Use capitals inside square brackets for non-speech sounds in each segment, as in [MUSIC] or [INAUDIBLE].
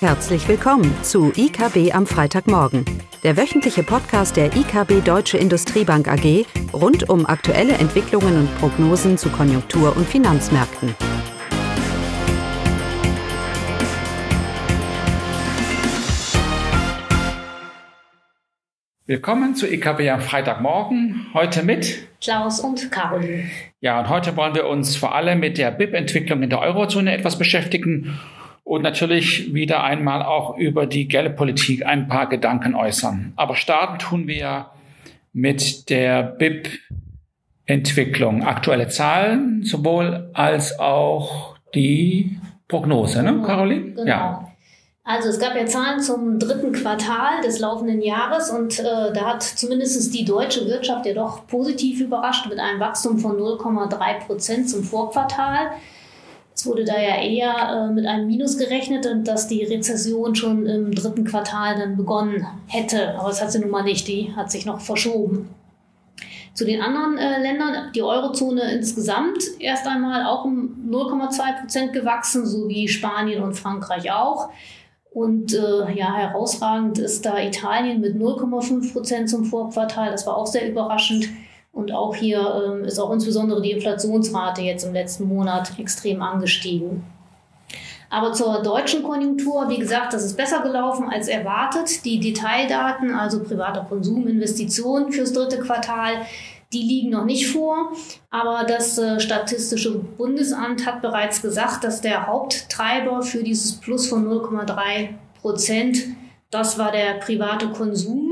Herzlich willkommen zu IKB am Freitagmorgen, der wöchentliche Podcast der IKB Deutsche Industriebank AG rund um aktuelle Entwicklungen und Prognosen zu Konjunktur- und Finanzmärkten. Willkommen zu IKB am Freitagmorgen. Heute mit Klaus und Caroline. Ja, und heute wollen wir uns vor allem mit der BIP-Entwicklung in der Eurozone etwas beschäftigen und natürlich wieder einmal auch über die Geldpolitik ein paar Gedanken äußern. Aber starten tun wir mit der BIP-Entwicklung. Aktuelle Zahlen sowohl als auch die Prognose, ne, Caroline? Genau. Ja. Also es gab ja Zahlen zum dritten Quartal des laufenden Jahres und äh, da hat zumindest die deutsche Wirtschaft ja doch positiv überrascht mit einem Wachstum von 0,3 Prozent zum Vorquartal. Es wurde da ja eher äh, mit einem Minus gerechnet und dass die Rezession schon im dritten Quartal dann begonnen hätte. Aber das hat sie nun mal nicht, die hat sich noch verschoben. Zu den anderen äh, Ländern, die Eurozone insgesamt erst einmal auch um 0,2 Prozent gewachsen, so wie Spanien und Frankreich auch. Und äh, ja, herausragend ist da Italien mit 0,5 Prozent zum Vorquartal. Das war auch sehr überraschend. Und auch hier ähm, ist auch insbesondere die Inflationsrate jetzt im letzten Monat extrem angestiegen. Aber zur deutschen Konjunktur, wie gesagt, das ist besser gelaufen als erwartet. Die Detaildaten, also privater Konsum, Investitionen fürs dritte Quartal, die liegen noch nicht vor, aber das äh, Statistische Bundesamt hat bereits gesagt, dass der Haupttreiber für dieses Plus von 0,3 Prozent, das war der private Konsum.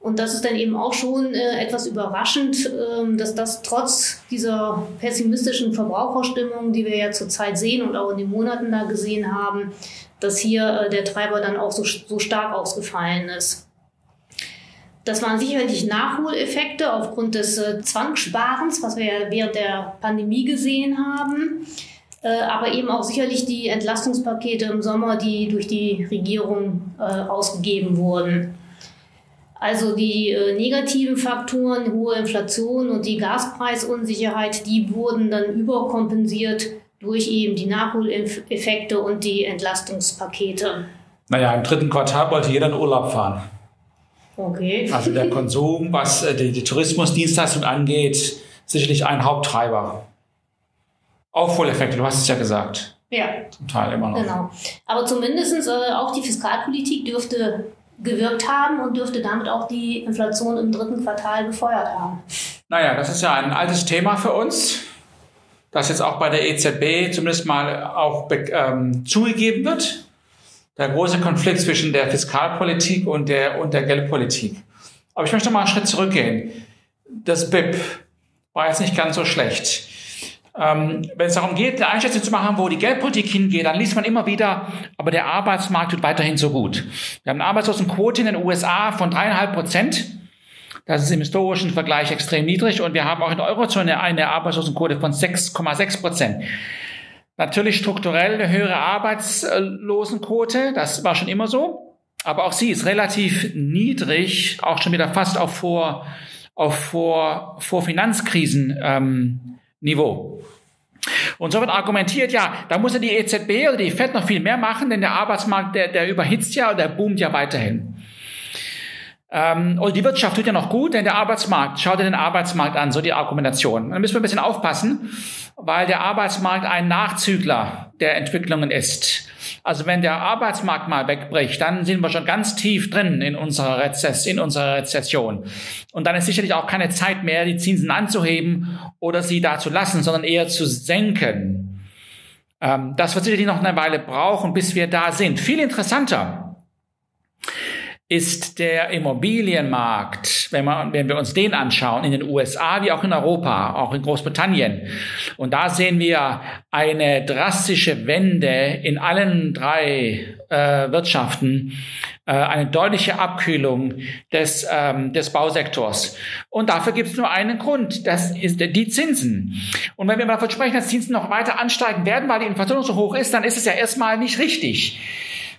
Und das ist dann eben auch schon äh, etwas überraschend, äh, dass das trotz dieser pessimistischen Verbraucherstimmung, die wir ja zurzeit sehen und auch in den Monaten da gesehen haben, dass hier äh, der Treiber dann auch so, so stark ausgefallen ist. Das waren sicherlich Nachholeffekte aufgrund des äh, Zwangssparens, was wir ja während der Pandemie gesehen haben. Äh, aber eben auch sicherlich die Entlastungspakete im Sommer, die durch die Regierung äh, ausgegeben wurden. Also die äh, negativen Faktoren, hohe Inflation und die Gaspreisunsicherheit, die wurden dann überkompensiert durch eben die Nachholeffekte und die Entlastungspakete. Naja, im dritten Quartal wollte jeder in Urlaub fahren. Okay. Also der Konsum, was äh, die, die Tourismusdienstleistung angeht, sicherlich ein Haupttreiber. Aufholeffekte, du hast es ja gesagt. Ja. Zum Teil immer noch. Genau. Aber zumindest äh, auch die Fiskalpolitik dürfte gewirkt haben und dürfte damit auch die Inflation im dritten Quartal befeuert haben. Naja, das ist ja ein altes Thema für uns, das jetzt auch bei der EZB zumindest mal auch ähm, zugegeben wird der große Konflikt zwischen der Fiskalpolitik und der, und der Geldpolitik. Aber ich möchte mal einen Schritt zurückgehen. Das BIP war jetzt nicht ganz so schlecht. Ähm, wenn es darum geht, eine Einschätzung zu machen, wo die Geldpolitik hingeht, dann liest man immer wieder, aber der Arbeitsmarkt tut weiterhin so gut. Wir haben eine Arbeitslosenquote in den USA von dreieinhalb Prozent. Das ist im historischen Vergleich extrem niedrig und wir haben auch in der Eurozone eine Arbeitslosenquote von 6,6 Prozent. Natürlich strukturell eine höhere Arbeitslosenquote, das war schon immer so. Aber auch sie ist relativ niedrig, auch schon wieder fast auf vor, auf vor, vor Finanzkrisen ähm, Niveau. Und so wird argumentiert, ja, da muss ja die EZB oder die FED noch viel mehr machen, denn der Arbeitsmarkt, der, der überhitzt ja, der boomt ja weiterhin. Ähm, und die Wirtschaft tut ja noch gut, denn der Arbeitsmarkt, schau dir den Arbeitsmarkt an, so die Argumentation. Da müssen wir ein bisschen aufpassen, weil der Arbeitsmarkt ein Nachzügler der Entwicklungen ist. Also wenn der Arbeitsmarkt mal wegbricht, dann sind wir schon ganz tief drin in unserer, Rezess in unserer Rezession. Und dann ist sicherlich auch keine Zeit mehr, die Zinsen anzuheben oder sie da zu lassen, sondern eher zu senken. Ähm, das wird sicherlich noch eine Weile brauchen, bis wir da sind. Viel interessanter ist der Immobilienmarkt, wenn, man, wenn wir uns den anschauen, in den USA wie auch in Europa, auch in Großbritannien. Und da sehen wir eine drastische Wende in allen drei äh, Wirtschaften, äh, eine deutliche Abkühlung des, ähm, des Bausektors. Und dafür gibt es nur einen Grund, das ist die Zinsen. Und wenn wir mal davon sprechen, dass Zinsen noch weiter ansteigen werden, weil die Inflation so hoch ist, dann ist es ja erstmal nicht richtig.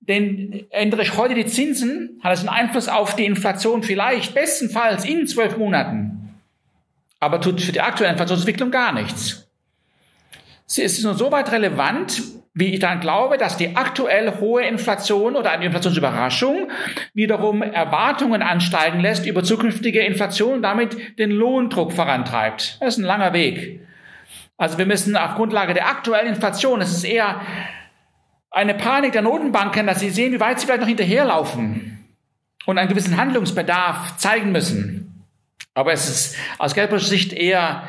Denn ändere ich heute die Zinsen, hat es einen Einfluss auf die Inflation vielleicht, bestenfalls in zwölf Monaten. Aber tut für die aktuelle Inflationsentwicklung gar nichts. Sie ist nur so weit relevant, wie ich dann glaube, dass die aktuell hohe Inflation oder eine Inflationsüberraschung wiederum Erwartungen ansteigen lässt über zukünftige Inflation und damit den Lohndruck vorantreibt. Das ist ein langer Weg. Also wir müssen auf Grundlage der aktuellen Inflation, es ist eher eine Panik der Notenbanken, dass sie sehen, wie weit sie vielleicht noch hinterherlaufen und einen gewissen Handlungsbedarf zeigen müssen. Aber es ist aus geldpolitischer Sicht eher,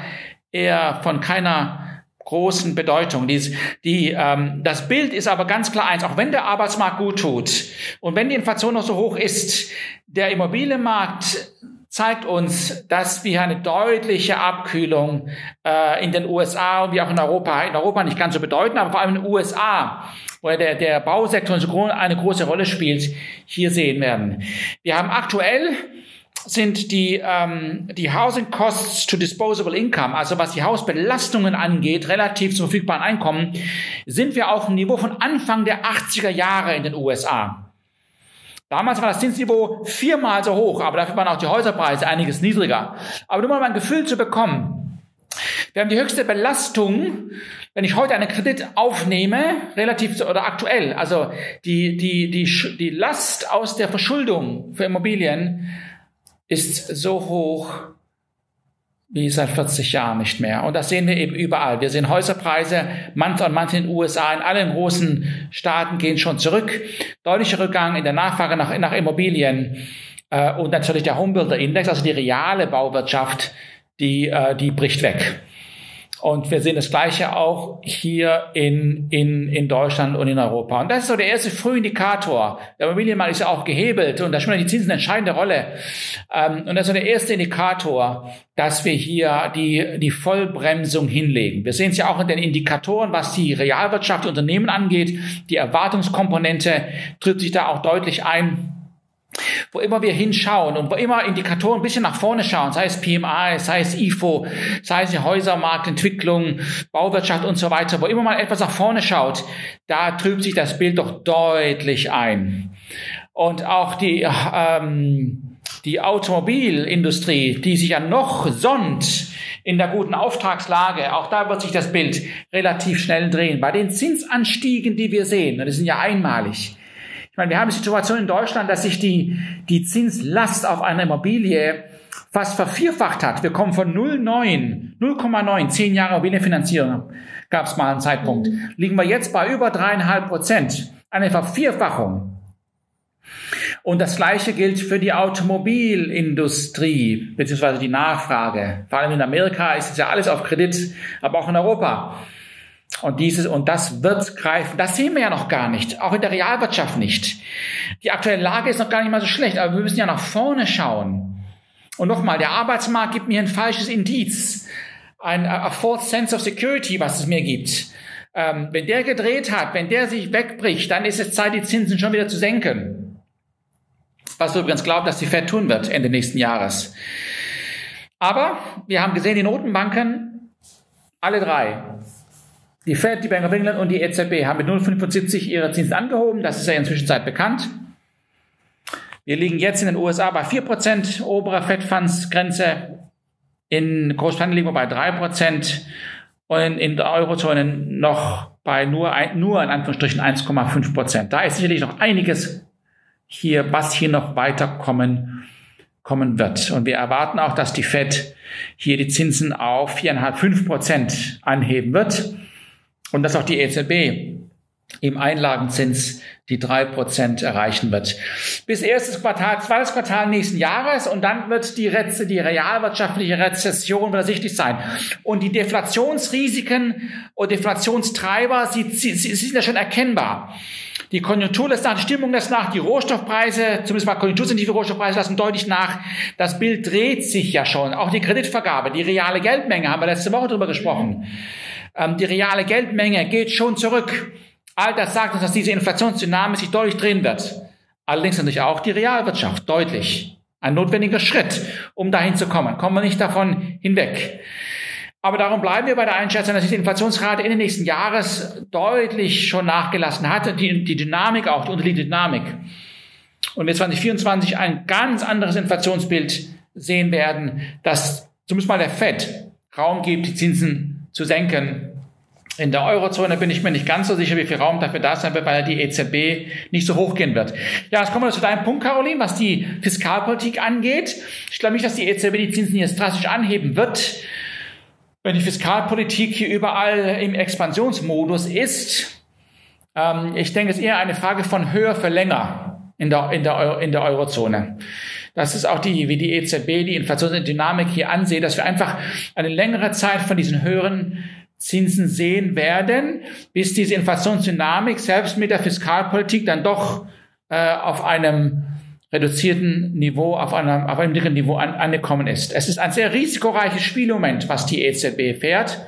eher von keiner großen Bedeutung. Die, die, ähm, das Bild ist aber ganz klar eins, auch wenn der Arbeitsmarkt gut tut und wenn die Inflation noch so hoch ist, der Immobilienmarkt zeigt uns, dass wir eine deutliche Abkühlung äh, in den USA und wie auch in Europa, in Europa nicht ganz so bedeuten, aber vor allem in den USA, wo der, der Bausektor eine große Rolle spielt, hier sehen werden. Wir haben aktuell sind die, ähm, die Housing Costs to Disposable Income, also was die Hausbelastungen angeht, relativ zum verfügbaren Einkommen, sind wir auf dem Niveau von Anfang der 80er Jahre in den USA. Damals war das Zinsniveau viermal so hoch, aber dafür waren auch die Häuserpreise einiges niedriger. Aber nur mal ein Gefühl zu bekommen. Wir haben die höchste Belastung, wenn ich heute einen Kredit aufnehme, relativ oder aktuell, also die, die, die, die Last aus der Verschuldung für Immobilien ist so hoch wie seit 40 Jahren nicht mehr. Und das sehen wir eben überall. Wir sehen Häuserpreise, month on month in den USA, in allen großen Staaten gehen schon zurück. Deutlicher Rückgang in der Nachfrage nach, nach Immobilien äh, und natürlich der Homebuilder Index, also die reale Bauwirtschaft, die, äh, die bricht weg. Und wir sehen das Gleiche auch hier in, in, in Deutschland und in Europa. Und das ist so der erste Frühindikator. Der Immobilienmarkt ist ja auch gehebelt und da spielen die Zinsen eine entscheidende Rolle. Ähm, und das ist so der erste Indikator, dass wir hier die, die Vollbremsung hinlegen. Wir sehen es ja auch in den Indikatoren, was die Realwirtschaft, Unternehmen angeht. Die Erwartungskomponente drückt sich da auch deutlich ein wo immer wir hinschauen und wo immer Indikatoren ein bisschen nach vorne schauen, sei es PMI, sei es IFO, sei es die Häusermarktentwicklung, Bauwirtschaft und so weiter, wo immer man etwas nach vorne schaut, da trübt sich das Bild doch deutlich ein. Und auch die, ähm, die Automobilindustrie, die sich ja noch sonnt in der guten Auftragslage, auch da wird sich das Bild relativ schnell drehen. Bei den Zinsanstiegen, die wir sehen, das sind ja einmalig, ich meine, wir haben die Situation in Deutschland, dass sich die, die Zinslast auf eine Immobilie fast vervierfacht hat. Wir kommen von 0,9, 0,9, zehn Jahre Immobilienfinanzierung gab es mal einen Zeitpunkt. Mhm. Liegen wir jetzt bei über dreieinhalb Prozent. Eine Vervierfachung. Und das Gleiche gilt für die Automobilindustrie, beziehungsweise die Nachfrage. Vor allem in Amerika ist es ja alles auf Kredit, aber auch in Europa. Und dieses, und das wird greifen. Das sehen wir ja noch gar nicht. Auch in der Realwirtschaft nicht. Die aktuelle Lage ist noch gar nicht mal so schlecht, aber wir müssen ja nach vorne schauen. Und nochmal, der Arbeitsmarkt gibt mir ein falsches Indiz. Ein a false sense of security, was es mir gibt. Ähm, wenn der gedreht hat, wenn der sich wegbricht, dann ist es Zeit, die Zinsen schon wieder zu senken. Was wir übrigens glauben, dass die Fed tun wird Ende nächsten Jahres. Aber wir haben gesehen, die Notenbanken, alle drei, die Fed, die Bank of England und die EZB haben mit 0,75 ihre Zinsen angehoben. Das ist ja inzwischen Zeit bekannt. Wir liegen jetzt in den USA bei 4% obere Fed-Funds-Grenze. In Großbritannien liegen wir bei 3% und in der Eurozone noch bei nur, nur in Anführungsstrichen 1,5%. Da ist sicherlich noch einiges hier, was hier noch weiterkommen kommen wird. Und wir erwarten auch, dass die Fed hier die Zinsen auf 4,5, 5% anheben wird und dass auch die EZB im Einlagenzins die drei Prozent erreichen wird. Bis erstes Quartal, zweites Quartal nächsten Jahres und dann wird die, Reze, die realwirtschaftliche Rezession wieder sichtlich sein. Und die Deflationsrisiken und Deflationstreiber, sie, sie, sie sind ja schon erkennbar. Die Konjunktur lässt nach, die Stimmung lässt nach, die Rohstoffpreise, zumindest mal konjunktursensitive Rohstoffpreise lassen deutlich nach. Das Bild dreht sich ja schon. Auch die Kreditvergabe, die reale Geldmenge, haben wir letzte Woche drüber gesprochen. Ähm, die reale Geldmenge geht schon zurück. All das sagt uns, dass diese Inflationsdynamik sich deutlich drehen wird. Allerdings natürlich auch die Realwirtschaft deutlich. Ein notwendiger Schritt, um dahin zu kommen. Kommen wir nicht davon hinweg. Aber darum bleiben wir bei der Einschätzung, dass die Inflationsrate in den nächsten Jahres deutlich schon nachgelassen hat. Die, die Dynamik auch, die unterliegende Dynamik. Und wir 2024 ein ganz anderes Inflationsbild sehen werden, dass zumindest mal der FED Raum gibt, die Zinsen zu senken In der Eurozone bin ich mir nicht ganz so sicher, wie viel Raum dafür da sein wird, weil die EZB nicht so hoch gehen wird. Ja, jetzt kommen wir zu deinem Punkt, Caroline, was die Fiskalpolitik angeht. Ich glaube nicht, dass die EZB die Zinsen jetzt drastisch anheben wird. Wenn die Fiskalpolitik hier überall im Expansionsmodus ist, ähm, ich denke, es ist eher eine Frage von höher für länger in der, in der, in der Eurozone. Das ist auch die, wie die EZB die Inflationsdynamik hier ansieht, dass wir einfach eine längere Zeit von diesen höheren Zinsen sehen werden, bis diese Inflationsdynamik selbst mit der Fiskalpolitik dann doch äh, auf einem reduzierten Niveau, auf einem, auf einem niedrigen Niveau an, angekommen ist. Es ist ein sehr risikoreiches Spielmoment, was die EZB fährt.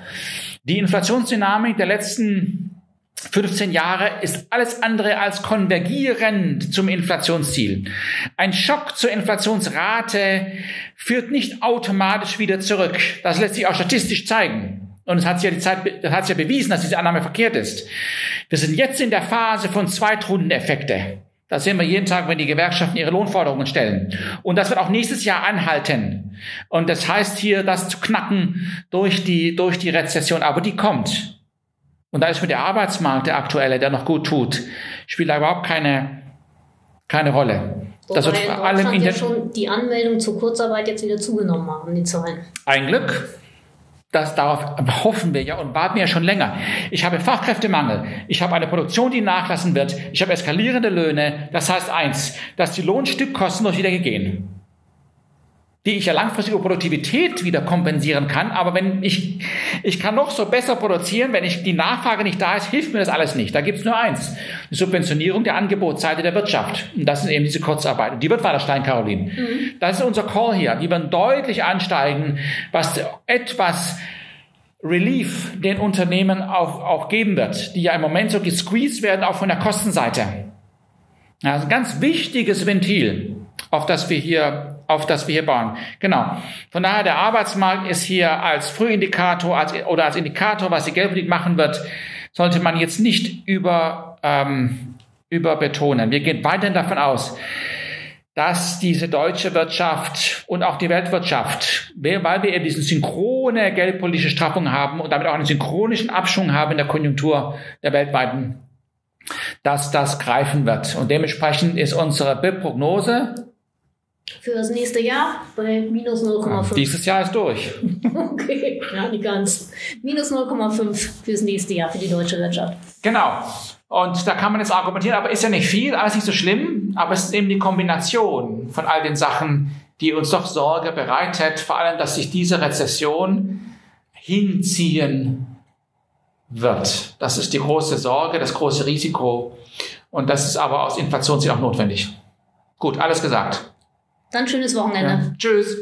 Die Inflationsdynamik der letzten 15 Jahre ist alles andere als konvergierend zum Inflationsziel. Ein Schock zur Inflationsrate führt nicht automatisch wieder zurück. Das lässt sich auch statistisch zeigen. Und es hat sich ja die Zeit, das hat sich ja bewiesen, dass diese Annahme verkehrt ist. Wir sind jetzt in der Phase von Zweitrundeneffekte. Das sehen wir jeden Tag, wenn die Gewerkschaften ihre Lohnforderungen stellen. Und das wird auch nächstes Jahr anhalten. Und das heißt hier, das zu knacken durch die, durch die Rezession. Aber die kommt. Und da ist mit der Arbeitsmarkt, der aktuelle, der noch gut tut, spielt da überhaupt keine, keine Rolle. Wobei das wird vor allem in ja schon die Anmeldung zur Kurzarbeit jetzt wieder zugenommen haben, die Zahlen. Ein Glück. Das, darauf hoffen wir ja und warten ja schon länger. Ich habe Fachkräftemangel. Ich habe eine Produktion, die nachlassen wird. Ich habe eskalierende Löhne. Das heißt eins, dass die Lohnstückkosten durch wieder gehen die ich ja langfristig über Produktivität wieder kompensieren kann. Aber wenn ich, ich kann noch so besser produzieren, wenn ich die Nachfrage nicht da ist, hilft mir das alles nicht. Da gibt es nur eins. Die Subventionierung der Angebotsseite der Wirtschaft. Und das ist eben diese Kurzarbeit. Und die wird weiter steigen, Caroline. Mhm. Das ist unser Call hier. Die werden deutlich ansteigen, was etwas Relief den Unternehmen auch, auch geben wird, die ja im Moment so gesqueezed werden, auch von der Kostenseite. Also ein ganz wichtiges Ventil, auf das wir hier auf das wir hier bauen. Genau. Von daher, der Arbeitsmarkt ist hier als Frühindikator als, oder als Indikator, was die Geldpolitik machen wird, sollte man jetzt nicht über, ähm, überbetonen. Wir gehen weiterhin davon aus, dass diese deutsche Wirtschaft und auch die Weltwirtschaft, weil wir eben diesen synchrone geldpolitische Straffung haben und damit auch einen synchronischen Abschwung haben in der Konjunktur der weltweiten, dass das greifen wird. Und dementsprechend ist unsere BIP-Prognose für das nächste Jahr bei minus 0,5. Dieses Jahr ist durch. [LAUGHS] okay, ja, nicht ganz. Minus 0,5 fürs nächste Jahr für die deutsche Wirtschaft. Genau. Und da kann man jetzt argumentieren, aber ist ja nicht viel, alles nicht so schlimm, aber es ist eben die Kombination von all den Sachen, die uns doch Sorge bereitet, vor allem, dass sich diese Rezession hinziehen wird. Das ist die große Sorge, das große Risiko. Und das ist aber aus Inflationssicht auch notwendig. Gut, alles gesagt. Dann schönes Wochenende. Ja. Tschüss.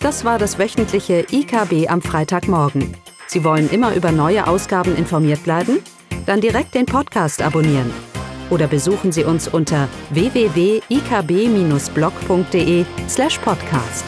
Das war das wöchentliche IKB am Freitagmorgen. Sie wollen immer über neue Ausgaben informiert bleiben? Dann direkt den Podcast abonnieren. Oder besuchen Sie uns unter www.ikb-blog.de slash podcast.